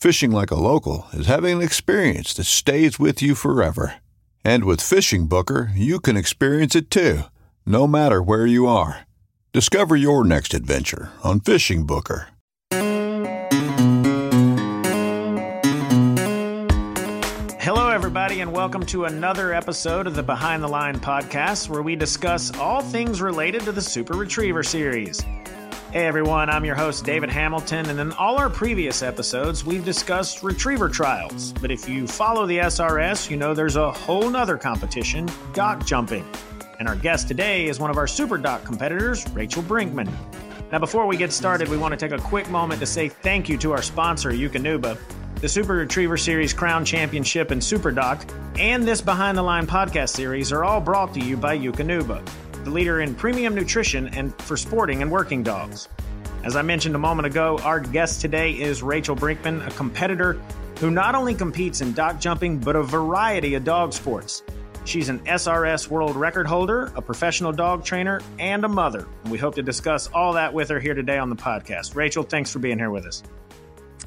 Fishing like a local is having an experience that stays with you forever. And with FishingBooker, you can experience it too, no matter where you are. Discover your next adventure on FishingBooker. Hello, everybody, and welcome to another episode of the Behind the Line podcast where we discuss all things related to the Super Retriever series. Hey everyone, I'm your host David Hamilton, and in all our previous episodes, we've discussed retriever trials. But if you follow the SRS, you know there's a whole nother competition, dock jumping. And our guest today is one of our Super Dock competitors, Rachel Brinkman. Now, before we get started, we want to take a quick moment to say thank you to our sponsor, Eukanuba. The Super Retriever Series Crown Championship and Super Dock, and this Behind the Line podcast series are all brought to you by Eukanuba, the leader in premium nutrition and for sporting and working dogs. As I mentioned a moment ago, our guest today is Rachel Brinkman, a competitor who not only competes in dock jumping, but a variety of dog sports. She's an SRS world record holder, a professional dog trainer, and a mother. We hope to discuss all that with her here today on the podcast. Rachel, thanks for being here with us.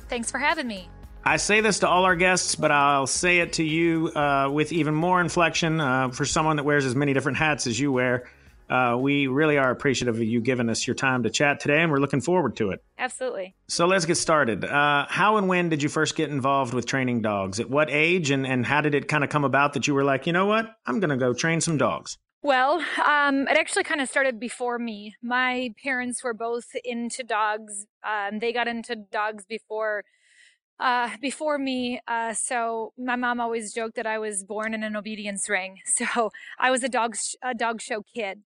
Thanks for having me. I say this to all our guests, but I'll say it to you uh, with even more inflection uh, for someone that wears as many different hats as you wear. Uh, we really are appreciative of you giving us your time to chat today, and we're looking forward to it. Absolutely. So let's get started. Uh, how and when did you first get involved with training dogs? At what age, and, and how did it kind of come about that you were like, you know what, I'm going to go train some dogs? Well, um, it actually kind of started before me. My parents were both into dogs. Um, they got into dogs before uh, before me. Uh, so my mom always joked that I was born in an obedience ring. So I was a dog sh- a dog show kid.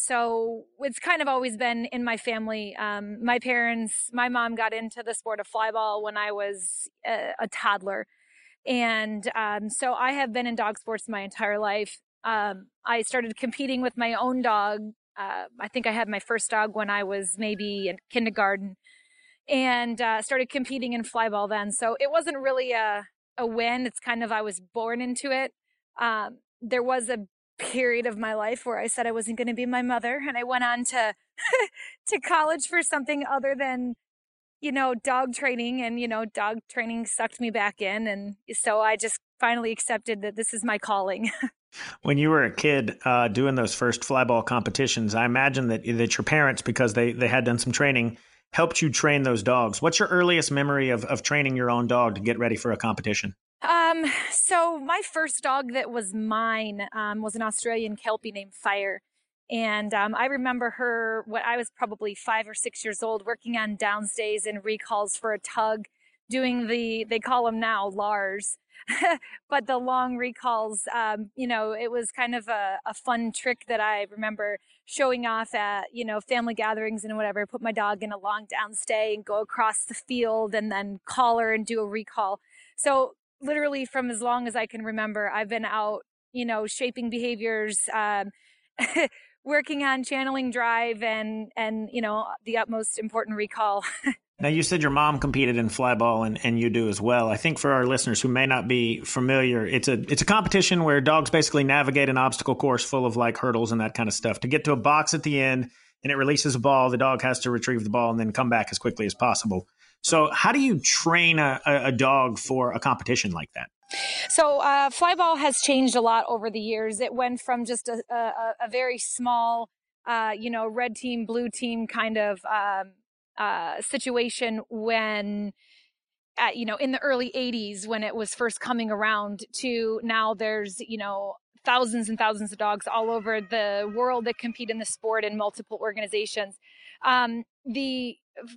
So it's kind of always been in my family. Um, my parents, my mom got into the sport of flyball when I was a, a toddler. And um, so I have been in dog sports my entire life. Um, I started competing with my own dog. Uh, I think I had my first dog when I was maybe in kindergarten and uh, started competing in flyball then. So it wasn't really a, a win. It's kind of I was born into it. Um, there was a period of my life where I said I wasn't going to be my mother, and I went on to to college for something other than you know dog training, and you know dog training sucked me back in, and so I just finally accepted that this is my calling. When you were a kid uh, doing those first flyball competitions, I imagine that that your parents, because they they had done some training, helped you train those dogs. What's your earliest memory of of training your own dog to get ready for a competition? Um, so my first dog that was mine um, was an Australian Kelpie named Fire. And um, I remember her when I was probably five or six years old, working on downstays and recalls for a tug, doing the, they call them now Lars, but the long recalls, um, you know, it was kind of a, a fun trick that I remember showing off at, you know, family gatherings and whatever. Put my dog in a long downstay and go across the field and then call her and do a recall. So literally from as long as I can remember, I've been out, you know, shaping behaviors, um, working on channeling drive and, and, you know, the utmost important recall. Now, you said your mom competed in flyball and, and you do as well. I think for our listeners who may not be familiar, it's a it's a competition where dogs basically navigate an obstacle course full of like hurdles and that kind of stuff to get to a box at the end and it releases a ball. The dog has to retrieve the ball and then come back as quickly as possible. So, how do you train a, a dog for a competition like that? So, uh, flyball has changed a lot over the years. It went from just a, a, a very small, uh, you know, red team, blue team kind of um, uh, situation when at, you know in the early 80s when it was first coming around to now there's you know thousands and thousands of dogs all over the world that compete in the sport in multiple organizations um, the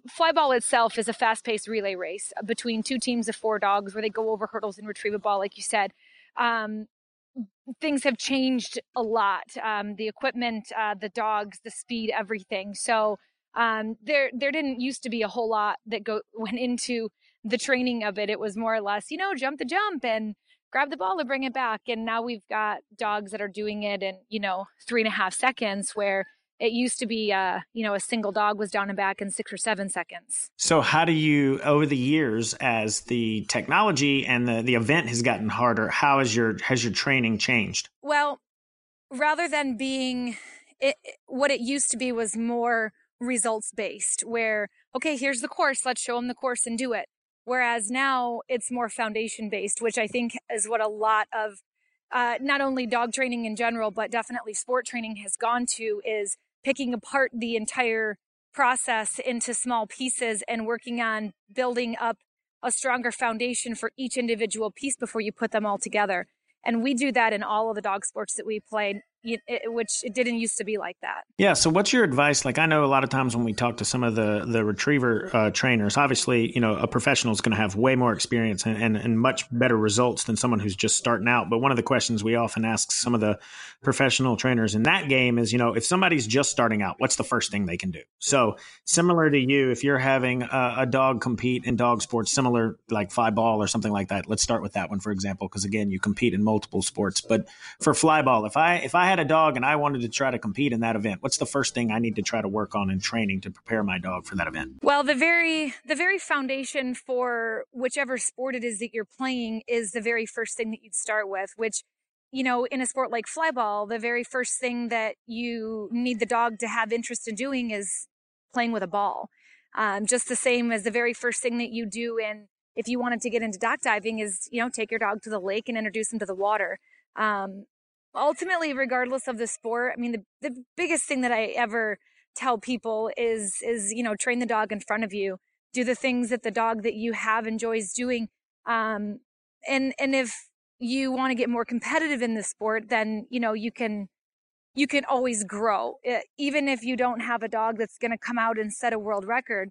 flyball itself is a fast-paced relay race between two teams of four dogs where they go over hurdles and retrieve a ball like you said um, things have changed a lot um, the equipment uh, the dogs the speed everything so um, there there didn't used to be a whole lot that go went into the training of it. It was more or less, you know, jump the jump and grab the ball and bring it back. And now we've got dogs that are doing it in, you know, three and a half seconds where it used to be, uh, you know, a single dog was down and back in six or seven seconds. So, how do you, over the years, as the technology and the, the event has gotten harder, how has your has your training changed? Well, rather than being, it, what it used to be was more results based where, okay, here's the course. Let's show them the course and do it. Whereas now it's more foundation based, which I think is what a lot of uh, not only dog training in general, but definitely sport training has gone to is picking apart the entire process into small pieces and working on building up a stronger foundation for each individual piece before you put them all together. And we do that in all of the dog sports that we play which it didn't used to be like that. Yeah. So, what's your advice? Like, I know a lot of times when we talk to some of the the retriever uh, trainers, obviously, you know, a professional is going to have way more experience and, and, and much better results than someone who's just starting out. But one of the questions we often ask some of the professional trainers in that game is, you know, if somebody's just starting out, what's the first thing they can do? So, similar to you, if you're having a, a dog compete in dog sports, similar like fly ball or something like that, let's start with that one for example, because again, you compete in multiple sports. But for fly ball, if I if I had a dog and I wanted to try to compete in that event, what's the first thing I need to try to work on in training to prepare my dog for that event? Well, the very the very foundation for whichever sport it is that you're playing is the very first thing that you'd start with, which you know, in a sport like flyball, the very first thing that you need the dog to have interest in doing is playing with a ball. Um, just the same as the very first thing that you do in if you wanted to get into dock diving is you know take your dog to the lake and introduce him to the water um, ultimately, regardless of the sport, I mean, the, the biggest thing that I ever tell people is, is, you know, train the dog in front of you, do the things that the dog that you have enjoys doing. Um, and, and if you want to get more competitive in the sport, then, you know, you can, you can always grow. It, even if you don't have a dog that's going to come out and set a world record,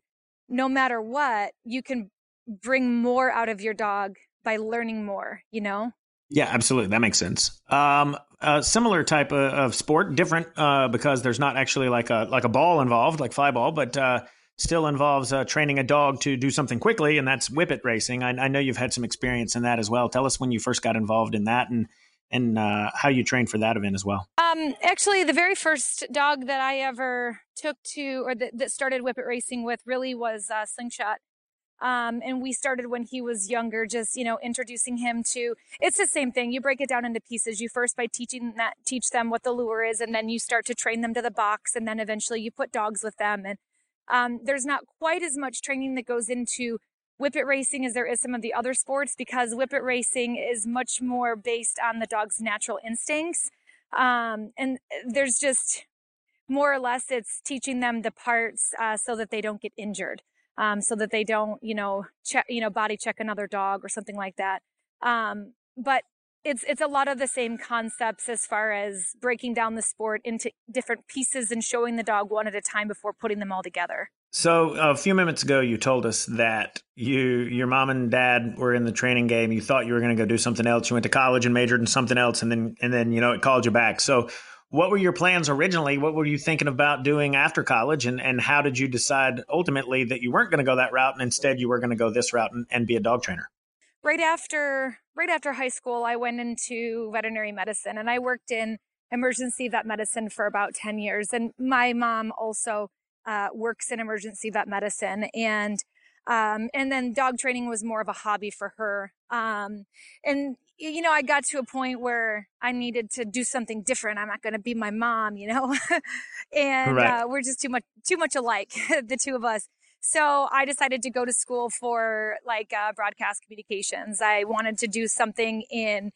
no matter what, you can bring more out of your dog by learning more, you know? Yeah, absolutely. That makes sense. Um, a similar type of, of sport, different uh, because there's not actually like a like a ball involved, like fly ball, but uh, still involves uh, training a dog to do something quickly, and that's whippet racing. I, I, know you've had some experience in that as well. Tell us when you first got involved in that and and uh, how you trained for that event as well. Um, actually, the very first dog that I ever took to or that, that started whippet racing with really was uh, Slingshot. Um, and we started when he was younger, just, you know, introducing him to, it's the same thing. You break it down into pieces. You first by teaching that, teach them what the lure is, and then you start to train them to the box. And then eventually you put dogs with them. And, um, there's not quite as much training that goes into whippet racing as there is some of the other sports because whippet racing is much more based on the dog's natural instincts. Um, and there's just more or less it's teaching them the parts uh, so that they don't get injured um, so that they don't, you know, check, you know, body check another dog or something like that. Um, but it's it's a lot of the same concepts as far as breaking down the sport into different pieces and showing the dog one at a time before putting them all together. So a few minutes ago, you told us that you, your mom and dad were in the training game. You thought you were going to go do something else. You went to college and majored in something else, and then and then you know it called you back. So what were your plans originally? What were you thinking about doing after college? And, and how did you decide ultimately that you weren't going to go that route and instead you were going to go this route and, and be a dog trainer? Right after right after high school, I went into veterinary medicine and I worked in emergency vet medicine for about 10 years. And my mom also uh, works in emergency vet medicine. And Um, and then dog training was more of a hobby for her. Um, and you know, I got to a point where I needed to do something different. I'm not going to be my mom, you know, and right. uh, we're just too much too much alike, the two of us. So I decided to go to school for like uh, broadcast communications. I wanted to do something in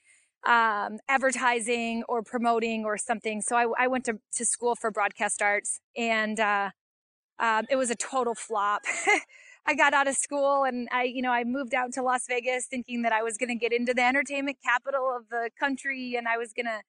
um, advertising or promoting or something. So I, I went to, to school for broadcast arts and uh, uh, it was a total flop. I got out of school and I, you know, I moved out to Las Vegas thinking that I was going to get into the entertainment capital of the country and I was going to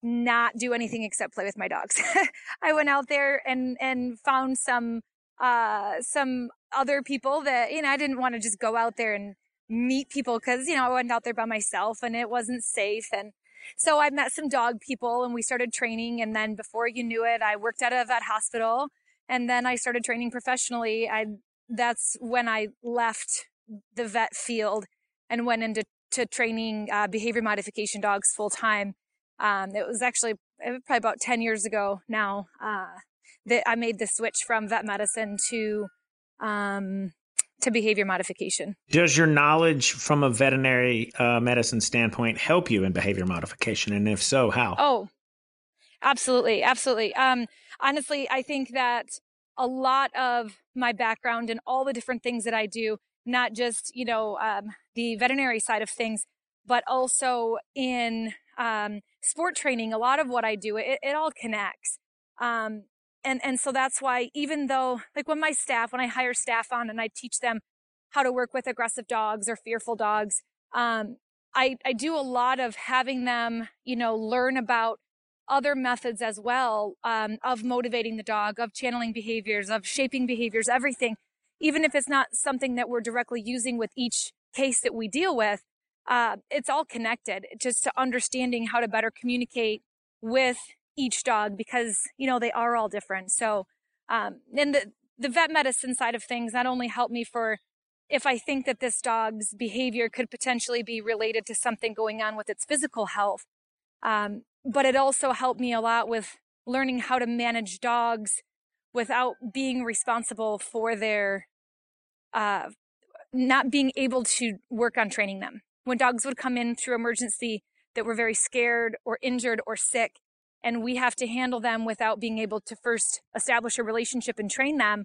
not do anything except play with my dogs. I went out there and, and found some, uh, some other people that, you know, I didn't want to just go out there and meet people because, you know, I went out there by myself and it wasn't safe. And so I met some dog people and we started training. And then before you knew it, I worked at a vet hospital and then I started training professionally. I that's when I left the vet field and went into to training uh, behavior modification dogs full time. Um, it was actually probably about 10 years ago now uh, that I made the switch from vet medicine to um, to behavior modification. Does your knowledge from a veterinary uh, medicine standpoint help you in behavior modification? And if so, how? Oh, absolutely. Absolutely. Um, honestly, I think that a lot of my background and all the different things that I do, not just, you know, um, the veterinary side of things, but also in um, sport training, a lot of what I do, it, it all connects. Um, and, and so that's why, even though, like when my staff, when I hire staff on and I teach them how to work with aggressive dogs or fearful dogs, um, I, I do a lot of having them, you know, learn about other methods as well um, of motivating the dog, of channeling behaviors, of shaping behaviors, everything, even if it's not something that we're directly using with each case that we deal with. Uh, it's all connected. Just to understanding how to better communicate with each dog because you know they are all different. So um and the the vet medicine side of things not only help me for if i think that this dog's behavior could potentially be related to something going on with its physical health. Um, but it also helped me a lot with learning how to manage dogs without being responsible for their uh, not being able to work on training them. When dogs would come in through emergency that were very scared or injured or sick, and we have to handle them without being able to first establish a relationship and train them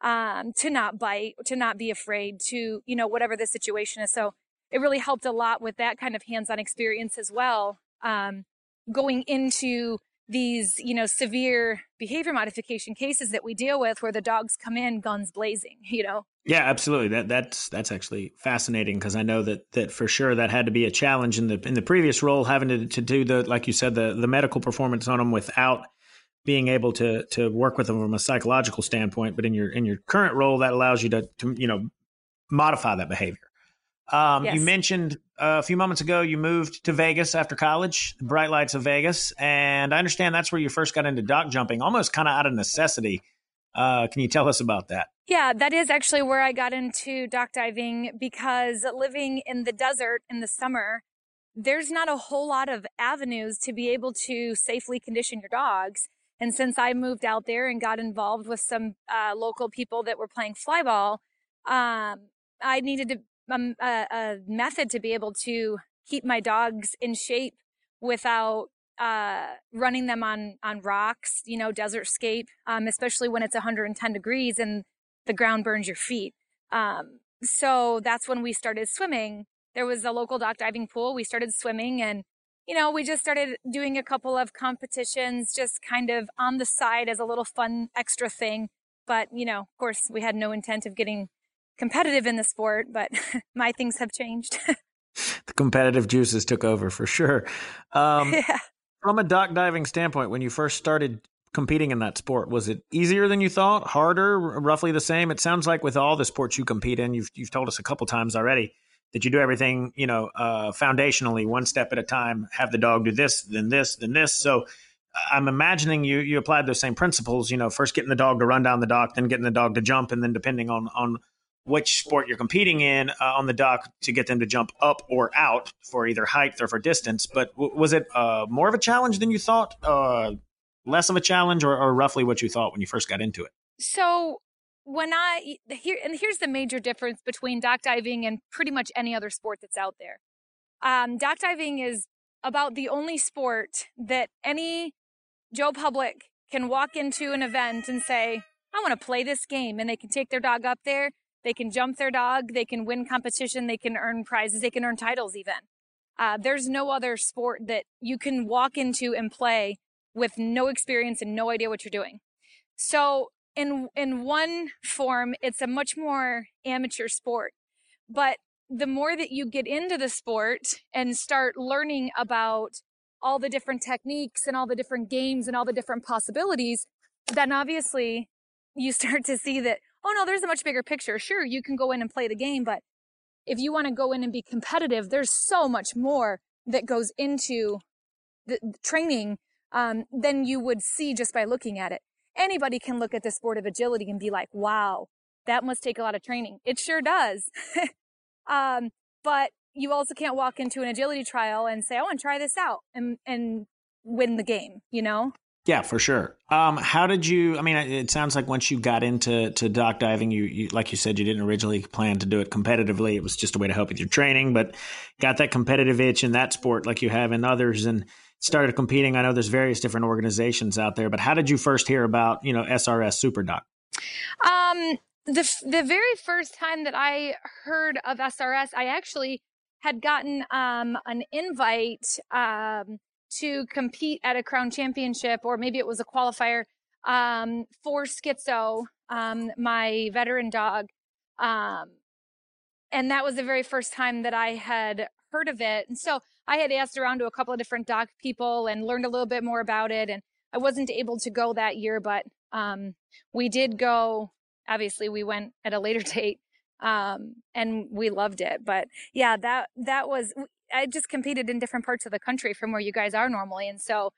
um, to not bite, to not be afraid, to, you know, whatever the situation is. So it really helped a lot with that kind of hands on experience as well. Um, going into these, you know, severe behavior modification cases that we deal with where the dogs come in guns blazing, you know. Yeah, absolutely. That that's that's actually fascinating because I know that that for sure that had to be a challenge in the in the previous role having to, to do the like you said the the medical performance on them without being able to to work with them from a psychological standpoint, but in your in your current role that allows you to, to you know modify that behavior. Um, yes. You mentioned uh, a few moments ago you moved to Vegas after college, the bright lights of Vegas, and I understand that's where you first got into dock jumping, almost kind of out of necessity. Uh, can you tell us about that? Yeah, that is actually where I got into dock diving because living in the desert in the summer, there's not a whole lot of avenues to be able to safely condition your dogs. And since I moved out there and got involved with some uh, local people that were playing flyball, um, I needed to a, a method to be able to keep my dogs in shape without uh, running them on on rocks, you know, desert scape, um, especially when it's 110 degrees and the ground burns your feet. Um, so that's when we started swimming. There was a local dock diving pool. We started swimming and, you know, we just started doing a couple of competitions just kind of on the side as a little fun extra thing. But, you know, of course, we had no intent of getting competitive in the sport, but my things have changed. the competitive juices took over for sure. Um, yeah. From a dock diving standpoint, when you first started competing in that sport, was it easier than you thought? Harder? Roughly the same? It sounds like with all the sports you compete in, you've you've told us a couple times already that you do everything, you know, uh, foundationally, one step at a time. Have the dog do this, then this, then this. So I'm imagining you you applied those same principles. You know, first getting the dog to run down the dock, then getting the dog to jump, and then depending on on which sport you're competing in uh, on the dock to get them to jump up or out for either height or for distance. But w- was it uh, more of a challenge than you thought? Uh, less of a challenge, or, or, roughly what you thought when you first got into it? So when I here and here's the major difference between dock diving and pretty much any other sport that's out there. Um, dock diving is about the only sport that any Joe Public can walk into an event and say, I want to play this game. And they can take their dog up there. They can jump their dog. They can win competition. They can earn prizes. They can earn titles even. Uh, there's no other sport that you can walk into and play with no experience and no idea what you're doing. So in, in one form, it's a much more amateur sport, but the more that you get into the sport and start learning about all the different techniques and all the different games and all the different possibilities, then obviously you start to see that, oh no, there's a much bigger picture. Sure, you can go in and play the game, but if you want to go in and be competitive, there's so much more that goes into the, training um, than you would see just by looking at it. Anybody can look at the sport of agility and be like, wow, that must take a lot of training. It sure does. um, but you also can't walk into an agility trial and say, I want to try this out and, and win the game, you know? Yeah, for sure. Um, how did you? I mean, it sounds like once you got into to dock diving, you, you, like you said, you didn't originally plan to do it competitively. It was just a way to help with your training, but got that competitive itch in that sport, like you have in others, and started competing. I know there's various different organizations out there, but how did you first hear about you know SRS Super Dock? Um, the the very first time that I heard of SRS, I actually had gotten um, an invite um, to compete at a crown championship, or maybe it was a qualifier um, for Schizo, um, my veteran dog. Um, and that was the very first time that I had heard of it. And so I had asked around to a couple of different dog people and learned a little bit more about it. And I wasn't able to go that year, but um, we did go. Obviously, we went at a later date um, and we loved it. But yeah, that that was I just competed in different parts of the country from where you guys are normally, and so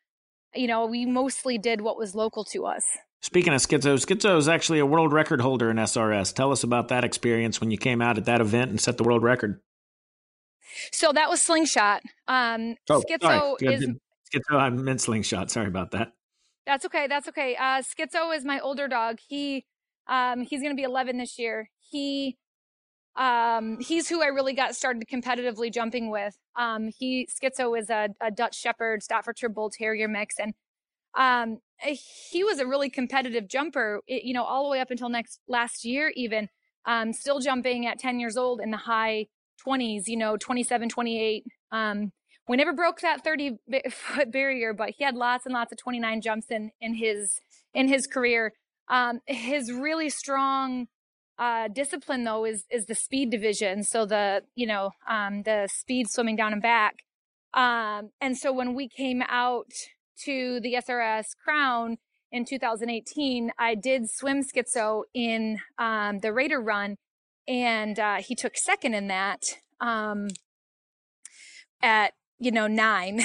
you know we mostly did what was local to us. Speaking of Schizo, Schizo is actually a world record holder in SRS. Tell us about that experience when you came out at that event and set the world record. So that was slingshot. Um, oh, Schizo sorry. is Schizo. I meant slingshot. Sorry about that. That's okay. That's okay. Uh, Schizo is my older dog. He um, he's going to be 11 this year. He um, he's who I really got started competitively jumping with. Um, he Schizo is a, a Dutch Shepherd, Staffordshire Bull Terrier mix, and um, he was a really competitive jumper. It, you know, all the way up until next last year, even um, still jumping at 10 years old in the high 20s. You know, 27, 28. Um, we never broke that 30 foot barrier, but he had lots and lots of 29 jumps in in his in his career. Um, his really strong uh, discipline though is is the speed division. So the you know um, the speed swimming down and back. Um, and so when we came out to the SRS Crown in 2018, I did swim schizo in um, the Raider run, and uh, he took second in that um, at you know nine.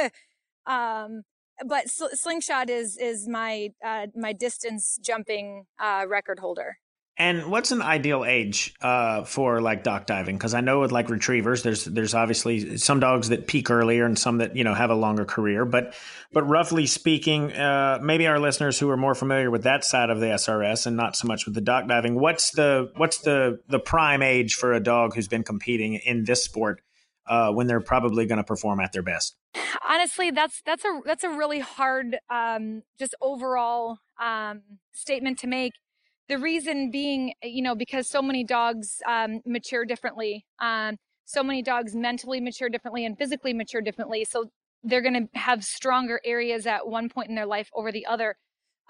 um, but sl- slingshot is is my uh, my distance jumping uh, record holder. And what's an ideal age uh, for like dock diving? Because I know with like retrievers, there's there's obviously some dogs that peak earlier and some that you know have a longer career. But but roughly speaking, uh, maybe our listeners who are more familiar with that side of the SRS and not so much with the dock diving, what's the what's the the prime age for a dog who's been competing in this sport uh, when they're probably going to perform at their best? Honestly, that's that's a that's a really hard um, just overall um, statement to make the reason being, you know, because so many dogs um, mature differently. Um, so many dogs mentally mature differently and physically mature differently. So they're going to have stronger areas at one point in their life over the other.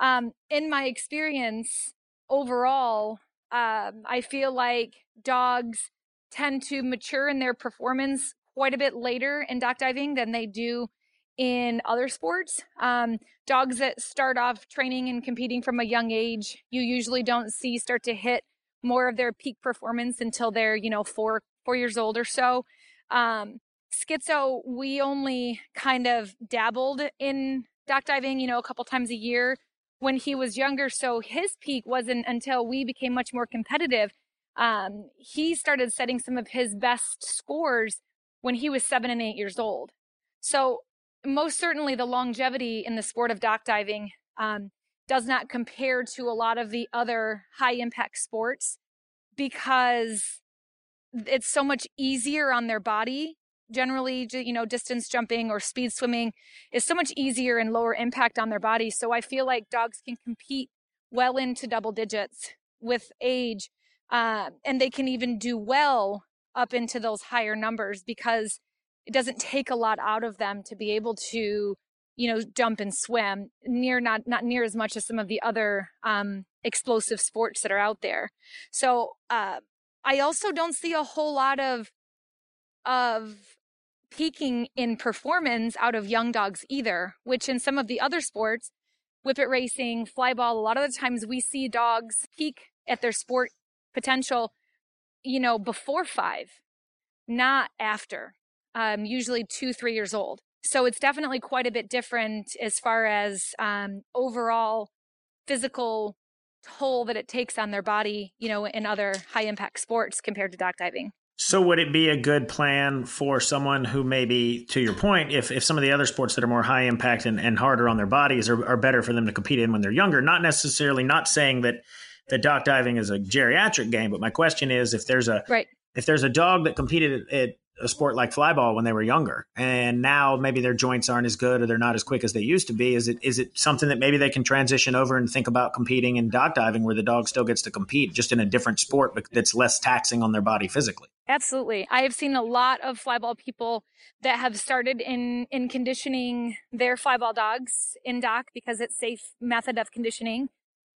Um, in my experience, overall, um, I feel like dogs tend to mature in their performance quite a bit later in dock diving than they do in other sports. Um, dogs that start off training and competing from a young age, you usually don't see start to hit more of their peak performance until they're, you know, four four years old or so. Um, schizo, we only kind of dabbled in dock diving, you know, a couple times a year when he was younger. So his peak wasn't until we became much more competitive. Um, he started setting some of his best scores when he was seven and eight years old. So most certainly the longevity in the sport of dock diving. Um, does not compare to a lot of the other high impact sports because it's so much easier on their body generally you know distance jumping or speed swimming is so much easier and lower impact on their body so i feel like dogs can compete well into double digits with age uh, and they can even do well up into those higher numbers because it doesn't take a lot out of them to be able to you know jump and swim near not not near as much as some of the other um, explosive sports that are out there. So uh, i also don't see a whole lot of of peaking in performance out of young dogs either which in some of the other sports whippet racing flyball a lot of the times we see dogs peak at their sport potential you know before five not after um, usually two three years old so it's definitely quite a bit different as far as um, overall physical toll that it takes on their body, you know, in other high impact sports compared to dock diving. So would it be a good plan for someone who maybe, to your point, if, if some of the other sports that are more high impact and, and harder on their bodies are, are better for them to compete in when they're younger? Not necessarily not saying that that dock diving is a geriatric game, but my question is if there's a right. if there's a dog that competed at, at a sport like flyball when they were younger. And now maybe their joints aren't as good or they're not as quick as they used to be. Is it is it something that maybe they can transition over and think about competing in dock diving where the dog still gets to compete just in a different sport but that's less taxing on their body physically? Absolutely. I have seen a lot of flyball people that have started in in conditioning their flyball dogs in dock because it's safe method of conditioning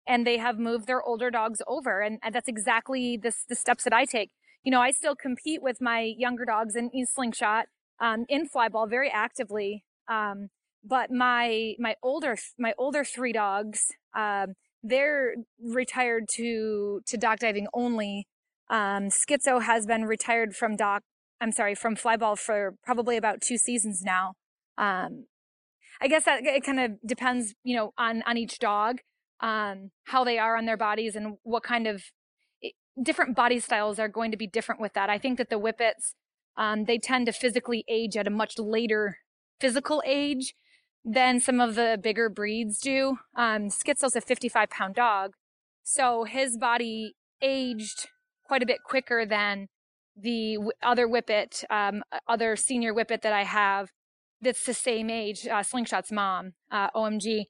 and they have moved their older dogs over. And, and that's exactly the, the steps that i take you know, I still compete with my younger dogs in, in slingshot, um, in flyball very actively. Um, but my, my older, my older three dogs, um, they're retired to, to dock diving only. Um, Schizo has been retired from dock, I'm sorry, from flyball for probably about two seasons now. Um, I guess that it kind of depends, you know, on, on each dog, um, how they are on their bodies and what kind of different body styles are going to be different with that. I think that the whippets, um, they tend to physically age at a much later physical age than some of the bigger breeds do. Um, a 55 pound dog, so his body aged quite a bit quicker than the other whippet, um, other senior whippet that I have that's the same age, uh, Slingshot's mom, uh, OMG.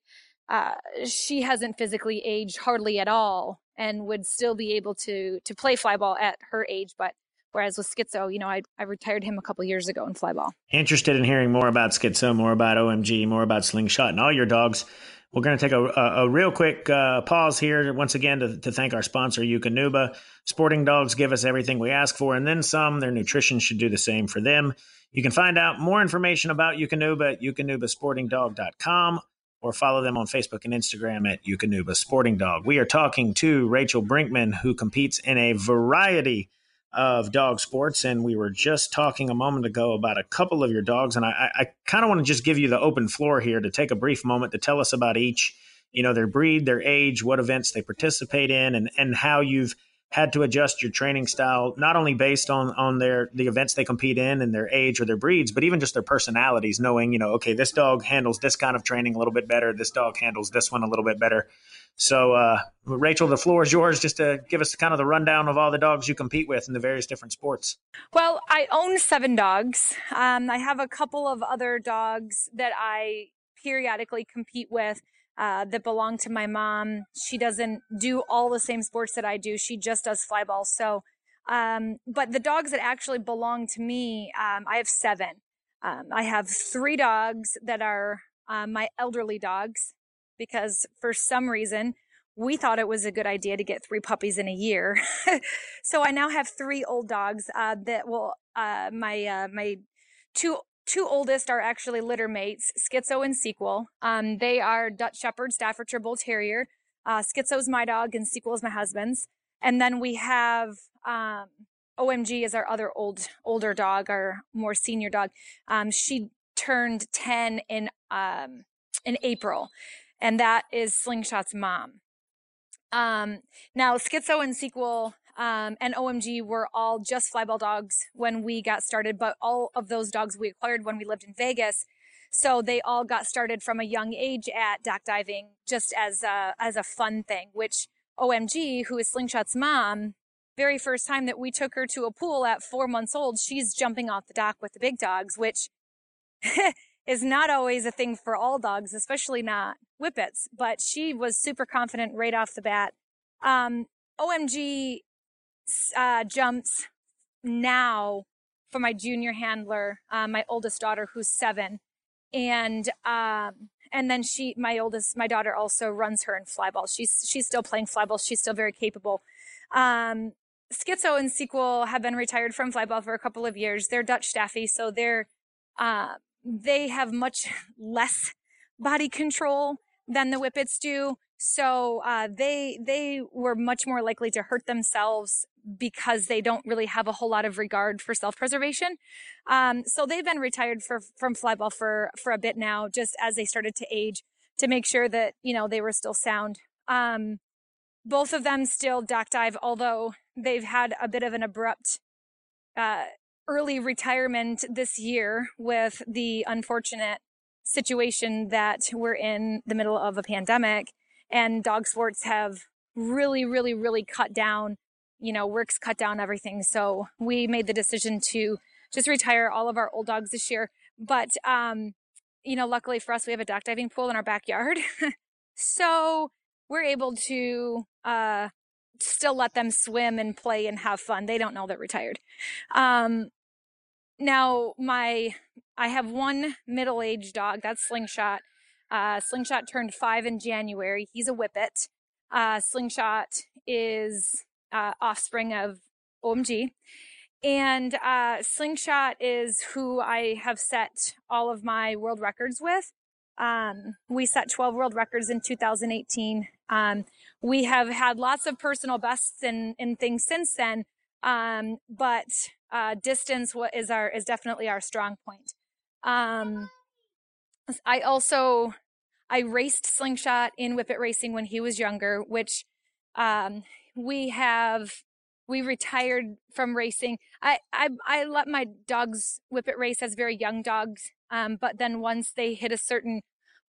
Uh, she hasn't physically aged hardly at all and would still be able to to play flyball at her age. But whereas with Schizo, you know, I, I retired him a couple years ago in flyball. Interested in hearing more about Schizo, more about OMG, more about Slingshot, and all your dogs. We're going to take a, a, a real quick uh, pause here once again to, to thank our sponsor, Eukanuba. Sporting dogs give us everything we ask for and then some. Their nutrition should do the same for them. You can find out more information about Eukanuba at eukanubasportingdog.com or follow them on Facebook and Instagram at Eukanuba Sporting Dog. We are talking to Rachel Brinkman, who competes in a variety of dog sports. And we were just talking a moment ago about a couple of your dogs. And I, I kind of want to just give you the open floor here to take a brief moment to tell us about each, you know, their breed, their age, what events they participate in, and, and how you've – had to adjust your training style not only based on on their the events they compete in and their age or their breeds but even just their personalities knowing you know okay this dog handles this kind of training a little bit better. This dog handles this one a little bit better. So uh, rachel the floor is yours just to give us kind of the rundown of all the dogs you compete with in the various different sports. Well i own seven dogs. Um, i have a couple of other dogs that i periodically compete with uh, that belong to my mom. She doesn't do all the same sports that I do. She just does flyball. So, um, but the dogs that actually belong to me, um, I have seven. Um, I have three dogs that are uh, my elderly dogs because for some reason we thought it was a good idea to get three puppies in a year. so I now have three old dogs uh, that will uh, my uh, my two two oldest are actually litter mates, Schizo and Sequel. Um, they are Dutch Shepherd, Staffordshire Bull Terrier. Uh, Schizo's my dog and Sequel is my husband's. And then we have um, OMG is our other old older dog, our more senior dog. Um, she turned 10 in um, in April, and that is Slingshot's mom. Um, now, Schizo and Sequel um, and OMG were all just flyball dogs when we got started, but all of those dogs we acquired when we lived in Vegas. So they all got started from a young age at dock diving just as a, as a fun thing, which OMG, who is Slingshot's mom, very first time that we took her to a pool at four months old, she's jumping off the dock with the big dogs, which is not always a thing for all dogs, especially not whippets, but she was super confident right off the bat. Um, OMG uh, jumps now for my junior handler, uh, my oldest daughter, who's seven, and um, and then she, my oldest, my daughter also runs her in flyball. She's she's still playing flyball. She's still very capable. Um, Schizo and Sequel have been retired from flyball for a couple of years. They're Dutch staffy, so they're uh, they have much less body control than the whippets do. So uh, they they were much more likely to hurt themselves because they don't really have a whole lot of regard for self preservation. Um, so they've been retired for from flyball for for a bit now, just as they started to age, to make sure that you know they were still sound. Um, both of them still dock dive, although they've had a bit of an abrupt uh, early retirement this year with the unfortunate situation that we're in the middle of a pandemic and dog sports have really, really, really cut down, you know, works cut down everything. So we made the decision to just retire all of our old dogs this year. But, um, you know, luckily for us, we have a dock diving pool in our backyard. so we're able to, uh, still let them swim and play and have fun. They don't know they're retired. Um, now my, I have one middle-aged dog. That's Slingshot. Uh, Slingshot turned five in January. He's a whippet. Uh, Slingshot is uh, offspring of OMG. And uh, Slingshot is who I have set all of my world records with. Um, we set 12 world records in 2018. Um, we have had lots of personal bests and, things since then. Um, but uh, distance is our is definitely our strong point. Um, I also I raced slingshot in whippet racing when he was younger, which um, we have we retired from racing. I, I I let my dogs whippet race as very young dogs, um, but then once they hit a certain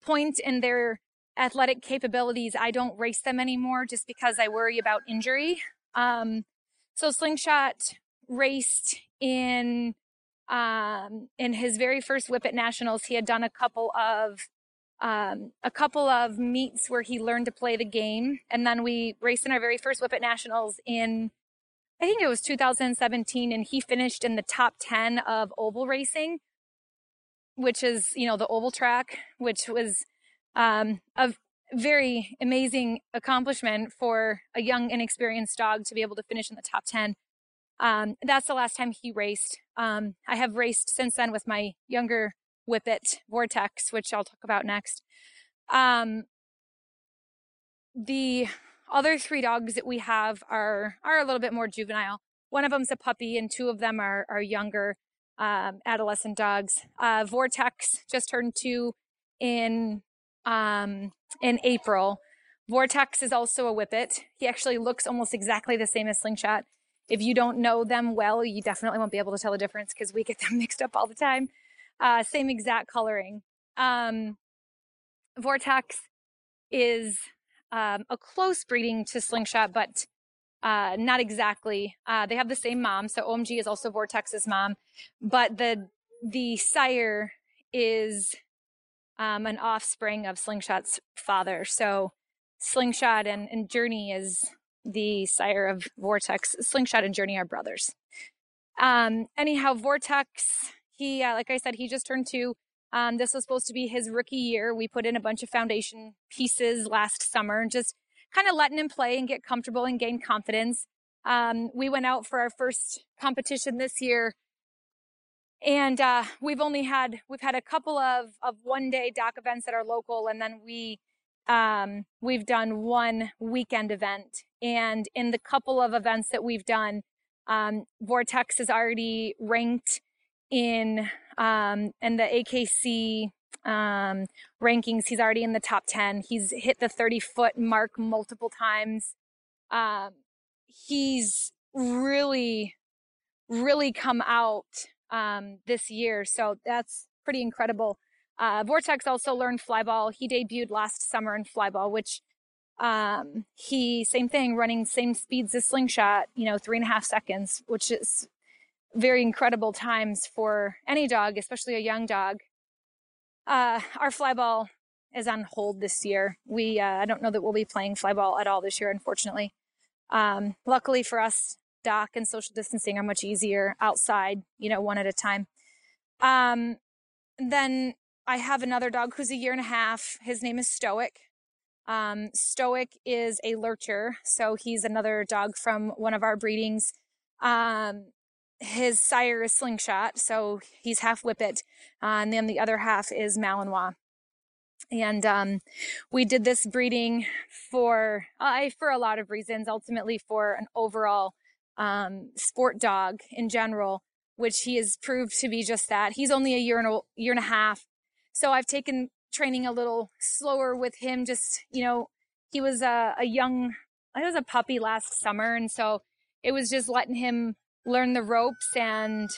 point in their athletic capabilities, I don't race them anymore just because I worry about injury. Um, so Slingshot raced in um, in his very first Whippet Nationals. He had done a couple of um, a couple of meets where he learned to play the game, and then we raced in our very first Whippet Nationals in I think it was 2017, and he finished in the top 10 of oval racing, which is you know the oval track, which was um, a very amazing accomplishment for a young, inexperienced dog to be able to finish in the top 10. Um, that's the last time he raced. Um, I have raced since then with my younger whippet, Vortex, which I'll talk about next. Um, the other three dogs that we have are are a little bit more juvenile. One of them's a puppy, and two of them are are younger um, adolescent dogs. Uh, Vortex just turned two in um, in April. Vortex is also a whippet. He actually looks almost exactly the same as Slingshot. If you don't know them well, you definitely won't be able to tell the difference because we get them mixed up all the time. Uh, same exact coloring. Um, Vortex is um, a close breeding to Slingshot, but uh, not exactly. Uh, they have the same mom, so OMG is also Vortex's mom, but the the sire is um, an offspring of Slingshot's father. So Slingshot and, and Journey is the sire of Vortex. Slingshot and Journey are brothers. Um, anyhow, Vortex, he, uh, like I said, he just turned two. Um, this was supposed to be his rookie year. We put in a bunch of foundation pieces last summer and just kind of letting him play and get comfortable and gain confidence. Um, we went out for our first competition this year and uh, we've only had we've had a couple of of one day dock events that are local and then we um, we've done one weekend event and in the couple of events that we've done um, vortex is already ranked in um, the akc um, rankings he's already in the top 10 he's hit the 30 foot mark multiple times um, he's really really come out um, this year. So that's pretty incredible. Uh, Vortex also learned flyball. He debuted last summer in flyball, which um, he same thing, running same speeds as slingshot. You know, three and a half seconds, which is very incredible times for any dog, especially a young dog. Uh, our flyball is on hold this year. We uh, I don't know that we'll be playing flyball at all this year, unfortunately. Um, luckily for us, dock and social distancing are much easier outside, you know, one at a time. Um, then I have another dog who's a year and a half. His name is Stoic. Um, Stoic is a lurcher, so he's another dog from one of our breedings. Um, his sire is Slingshot, so he's half Whippet, uh, and then the other half is Malinois. And um, we did this breeding for uh, for a lot of reasons. Ultimately, for an overall um, sport dog in general, which he has proved to be just that. He's only a year and a year and a half, so I've taken training a little slower with him. Just you know, he was a, a young, I was a puppy last summer, and so it was just letting him learn the ropes. And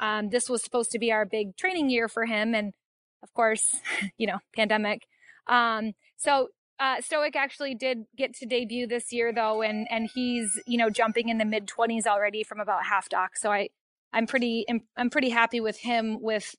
um, this was supposed to be our big training year for him, and of course, you know, pandemic. Um, so uh, Stoic actually did get to debut this year though, and and he's you know jumping in the mid twenties already from about half dock. So I I'm pretty I'm pretty happy with him with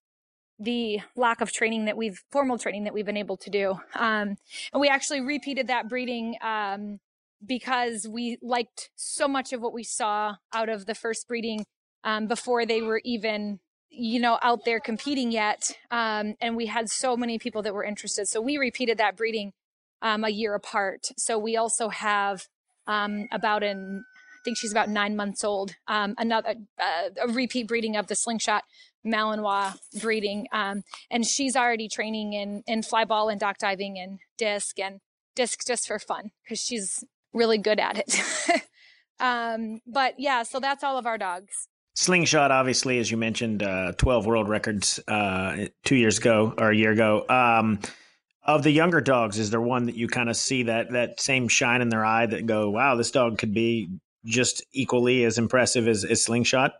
the lack of training that we've formal training that we've been able to do. Um, and we actually repeated that breeding um, because we liked so much of what we saw out of the first breeding um, before they were even you know out there competing yet um, and we had so many people that were interested. So we repeated that breeding um, a year apart. So we also have um, about an i think she's about nine months old um, another uh, a repeat breeding of the slingshot malinois breeding um, and she's already training in in fly ball and dock diving and disc and disc just for fun because she's really good at it um, but yeah so that's all of our dogs Slingshot, obviously, as you mentioned, uh, 12 world records uh, two years ago or a year ago. Um, of the younger dogs, is there one that you kind of see that that same shine in their eye that go, wow, this dog could be just equally as impressive as, as Slingshot?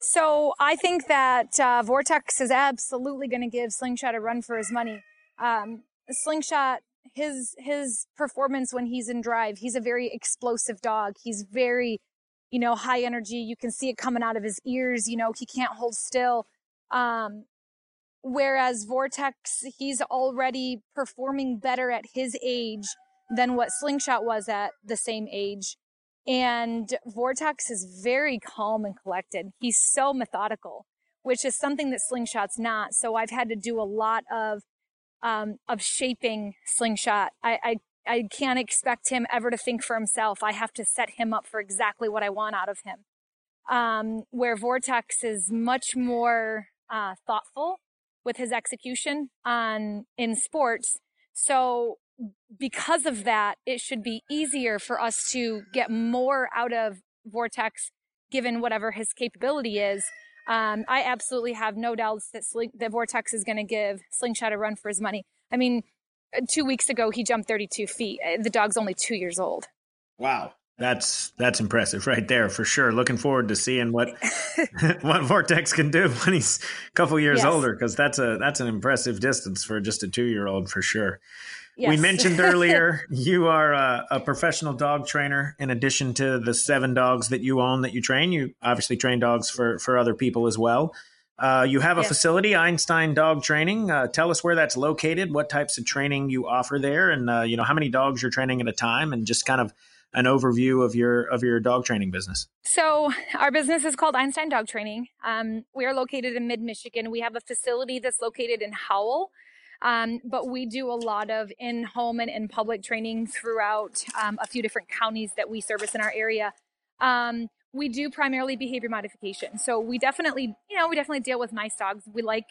So I think that uh, Vortex is absolutely going to give Slingshot a run for his money. Um, Slingshot, his his performance when he's in drive, he's a very explosive dog. He's very you know, high energy. You can see it coming out of his ears. You know, he can't hold still. Um, whereas Vortex, he's already performing better at his age than what Slingshot was at the same age. And Vortex is very calm and collected. He's so methodical, which is something that Slingshot's not. So I've had to do a lot of um, of shaping Slingshot. I, I I can't expect him ever to think for himself. I have to set him up for exactly what I want out of him. Um, where Vortex is much more uh, thoughtful with his execution on in sports. So because of that, it should be easier for us to get more out of Vortex, given whatever his capability is. Um, I absolutely have no doubts that, Sling- that Vortex is going to give Slingshot a run for his money. I mean, two weeks ago he jumped 32 feet. Uh, the dog's only two years old. Wow. That's that's impressive right there for sure. Looking forward to seeing what what Vortex can do when he's a couple years yes. older because that's a that's an impressive distance for just a two year old for sure. Yes. We mentioned earlier you are a, a, professional dog trainer. In addition to the seven dogs that you own that you train, you obviously train dogs for for other people as well. Uh, you have a facility, Einstein Dog Training. Uh, tell us where that's located, what types of training you offer there, and uh, you know how many dogs you're training at a time, and just kind of an overview of your of your dog training business. So our business is called Einstein Dog Training. Um, we are located in Mid Michigan. We have a facility that's located in Howell. Um, but we do a lot of in home and in public training throughout um, a few different counties that we service in our area. Um, we do primarily behavior modification. So we definitely, you know, we definitely deal with nice dogs. We like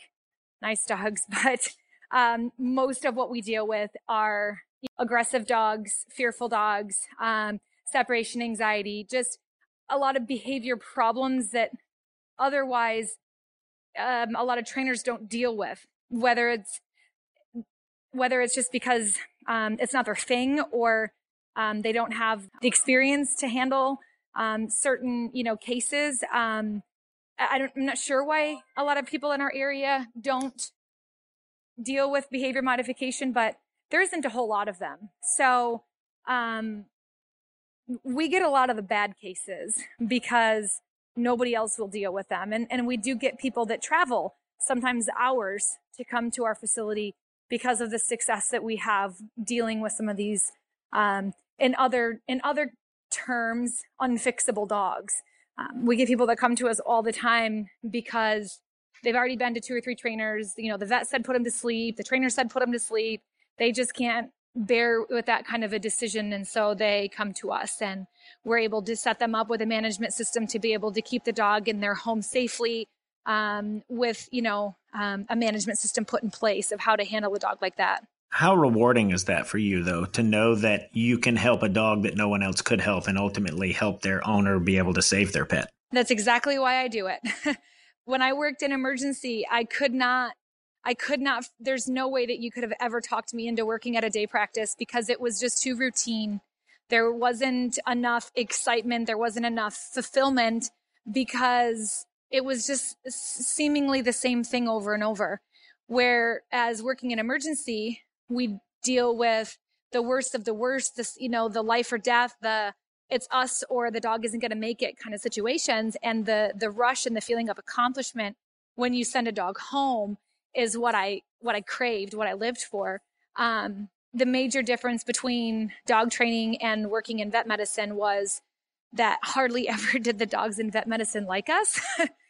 nice dogs, but um, most of what we deal with are aggressive dogs, fearful dogs, um, separation anxiety, just a lot of behavior problems that otherwise um, a lot of trainers don't deal with. Whether it's whether it's just because um, it's not their thing or um, they don't have the experience to handle um, certain, you know, cases. Um, I don't, I'm not sure why a lot of people in our area don't deal with behavior modification, but there isn't a whole lot of them. So, um, we get a lot of the bad cases because nobody else will deal with them. And, and we do get people that travel sometimes hours to come to our facility because of the success that we have dealing with some of these, um, in other, in other terms, unfixable dogs. Um, we get people that come to us all the time because they've already been to two or three trainers. You know, the vet said put them to sleep. The trainer said put them to sleep. They just can't bear with that kind of a decision. And so they come to us and we're able to set them up with a management system to be able to keep the dog in their home safely um, with, you know, um, a management system put in place of how to handle a dog like that. How rewarding is that for you, though, to know that you can help a dog that no one else could help and ultimately help their owner be able to save their pet? That's exactly why I do it. when I worked in emergency, I could not, I could not, there's no way that you could have ever talked me into working at a day practice because it was just too routine. There wasn't enough excitement. There wasn't enough fulfillment because it was just seemingly the same thing over and over. Whereas working in emergency, we deal with the worst of the worst, this, you know, the life or death, the it's us or the dog isn't going to make it kind of situations. And the, the rush and the feeling of accomplishment when you send a dog home is what I, what I craved, what I lived for. Um, the major difference between dog training and working in vet medicine was that hardly ever did the dogs in vet medicine like us.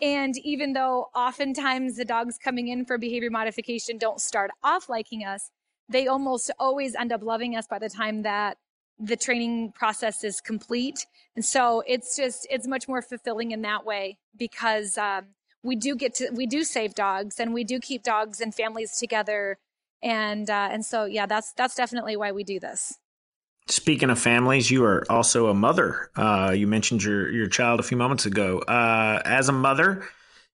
and even though oftentimes the dogs coming in for behavior modification don't start off liking us, they almost always end up loving us by the time that the training process is complete. And so it's just, it's much more fulfilling in that way because um, we do get to, we do save dogs and we do keep dogs and families together. And, uh, and so, yeah, that's, that's definitely why we do this. Speaking of families, you are also a mother. Uh, you mentioned your, your child a few moments ago. Uh, as a mother,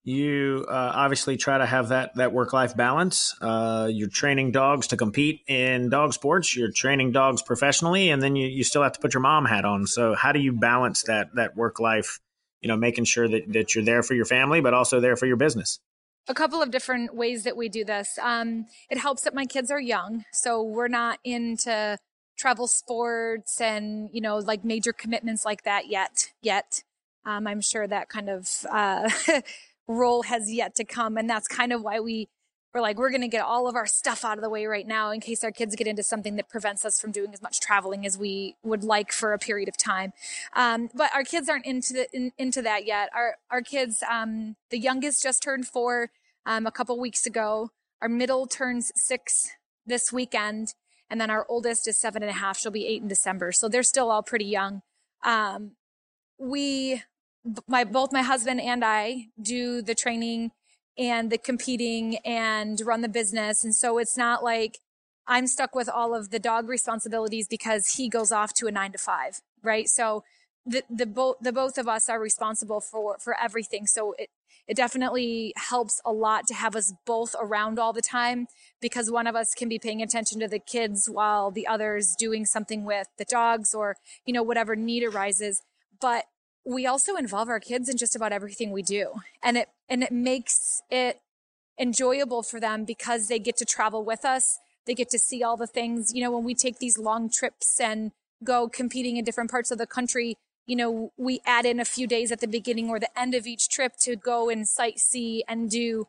you uh, obviously try to have that that work life balance. Uh, you're training dogs to compete in dog sports. You're training dogs professionally, and then you, you still have to put your mom hat on. So how do you balance that that work life? You know, making sure that that you're there for your family, but also there for your business. A couple of different ways that we do this. Um, it helps that my kids are young, so we're not into travel sports and you know like major commitments like that yet. Yet, um, I'm sure that kind of. Uh, role has yet to come. And that's kind of why we were like, we're going to get all of our stuff out of the way right now in case our kids get into something that prevents us from doing as much traveling as we would like for a period of time. Um, but our kids aren't into the, in, into that yet. Our, our kids, um, the youngest just turned four, um, a couple weeks ago. Our middle turns six this weekend. And then our oldest is seven and a half. She'll be eight in December. So they're still all pretty young. Um, we my both my husband and I do the training and the competing and run the business. And so it's not like I'm stuck with all of the dog responsibilities because he goes off to a nine to five, right? So the, the both, the both of us are responsible for, for everything. So it, it definitely helps a lot to have us both around all the time because one of us can be paying attention to the kids while the other's doing something with the dogs or, you know, whatever need arises. But we also involve our kids in just about everything we do. And it, and it makes it enjoyable for them because they get to travel with us. They get to see all the things, you know, when we take these long trips and go competing in different parts of the country, you know, we add in a few days at the beginning or the end of each trip to go and sightsee and do,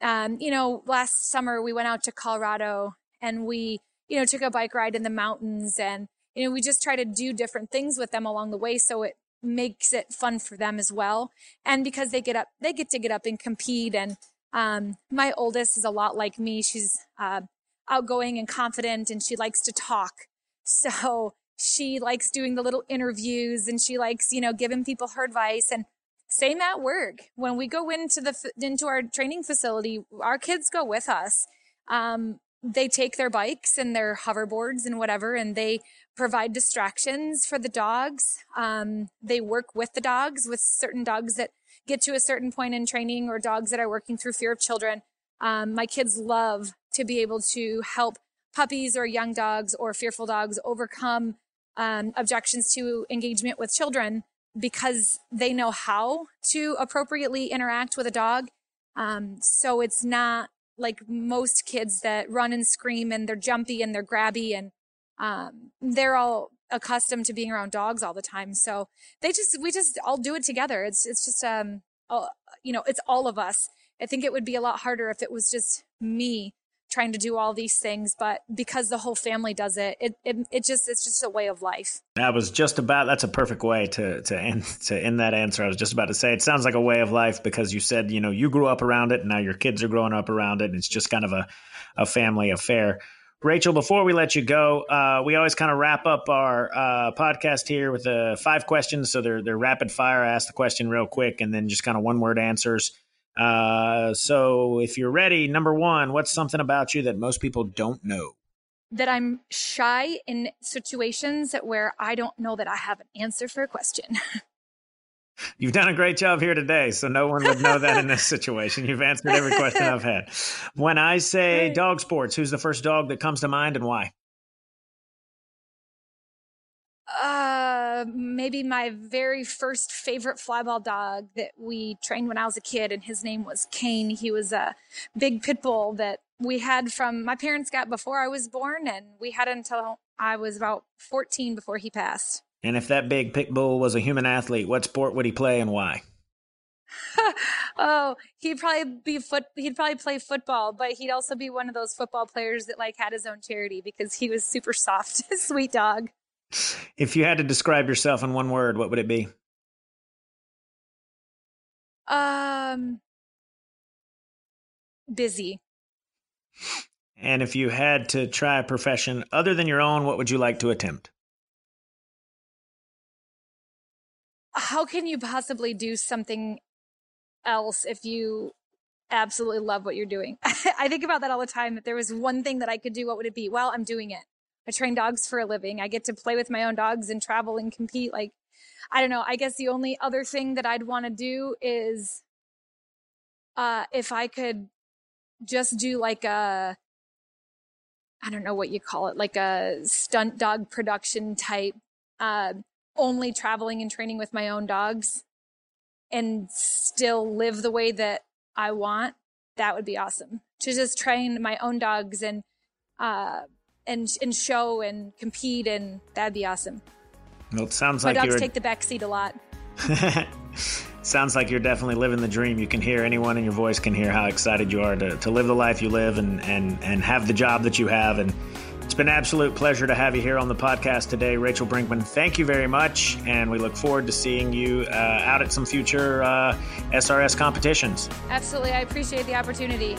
um, you know, last summer we went out to Colorado and we, you know, took a bike ride in the mountains and, you know, we just try to do different things with them along the way. So it makes it fun for them as well. And because they get up, they get to get up and compete. And um, my oldest is a lot like me. She's uh, outgoing and confident, and she likes to talk. So she likes doing the little interviews, and she likes, you know, giving people her advice. And same at work. When we go into the into our training facility, our kids go with us. Um, they take their bikes and their hoverboards and whatever, and they provide distractions for the dogs. Um, they work with the dogs, with certain dogs that get to a certain point in training or dogs that are working through fear of children. Um, my kids love to be able to help puppies or young dogs or fearful dogs overcome um, objections to engagement with children because they know how to appropriately interact with a dog. Um, so it's not like most kids that run and scream and they're jumpy and they're grabby and um, they're all accustomed to being around dogs all the time. So they just, we just all do it together. It's, it's just, um, all, you know, it's all of us. I think it would be a lot harder if it was just me trying to do all these things, but because the whole family does it, it, it, it just, it's just a way of life. That was just about, that's a perfect way to, to end, to end that answer. I was just about to say, it sounds like a way of life because you said, you know, you grew up around it and now your kids are growing up around it. And it's just kind of a, a family affair. Rachel, before we let you go, uh, we always kind of wrap up our uh, podcast here with uh, five questions. So they're, they're rapid fire. I ask the question real quick and then just kind of one word answers. Uh, so if you're ready, number one, what's something about you that most people don't know? That I'm shy in situations where I don't know that I have an answer for a question. You've done a great job here today, so no one would know that in this situation. You've answered every question I've had. When I say dog sports, who's the first dog that comes to mind and why? Uh, maybe my very first favorite flyball dog that we trained when I was a kid, and his name was Kane. He was a big pit bull that we had from my parents got before I was born, and we had until I was about 14 before he passed. And if that big pit bull was a human athlete, what sport would he play and why? oh, he'd probably be foot. He'd probably play football, but he'd also be one of those football players that like had his own charity because he was super soft, sweet dog. If you had to describe yourself in one word, what would it be? Um, busy. And if you had to try a profession other than your own, what would you like to attempt? How can you possibly do something else if you absolutely love what you're doing? I think about that all the time. If there was one thing that I could do, what would it be? Well, I'm doing it. I train dogs for a living. I get to play with my own dogs and travel and compete. Like, I don't know. I guess the only other thing that I'd want to do is, uh, if I could just do like a, I don't know what you call it, like a stunt dog production type, uh, only traveling and training with my own dogs and still live the way that I want. That would be awesome to just train my own dogs and, uh, and and show and compete, and that'd be awesome. Well, it sounds My like dogs you're. take the back seat a lot. sounds like you're definitely living the dream. You can hear anyone in your voice can hear how excited you are to, to live the life you live and, and, and have the job that you have. And it's been an absolute pleasure to have you here on the podcast today, Rachel Brinkman. Thank you very much. And we look forward to seeing you uh, out at some future uh, SRS competitions. Absolutely. I appreciate the opportunity.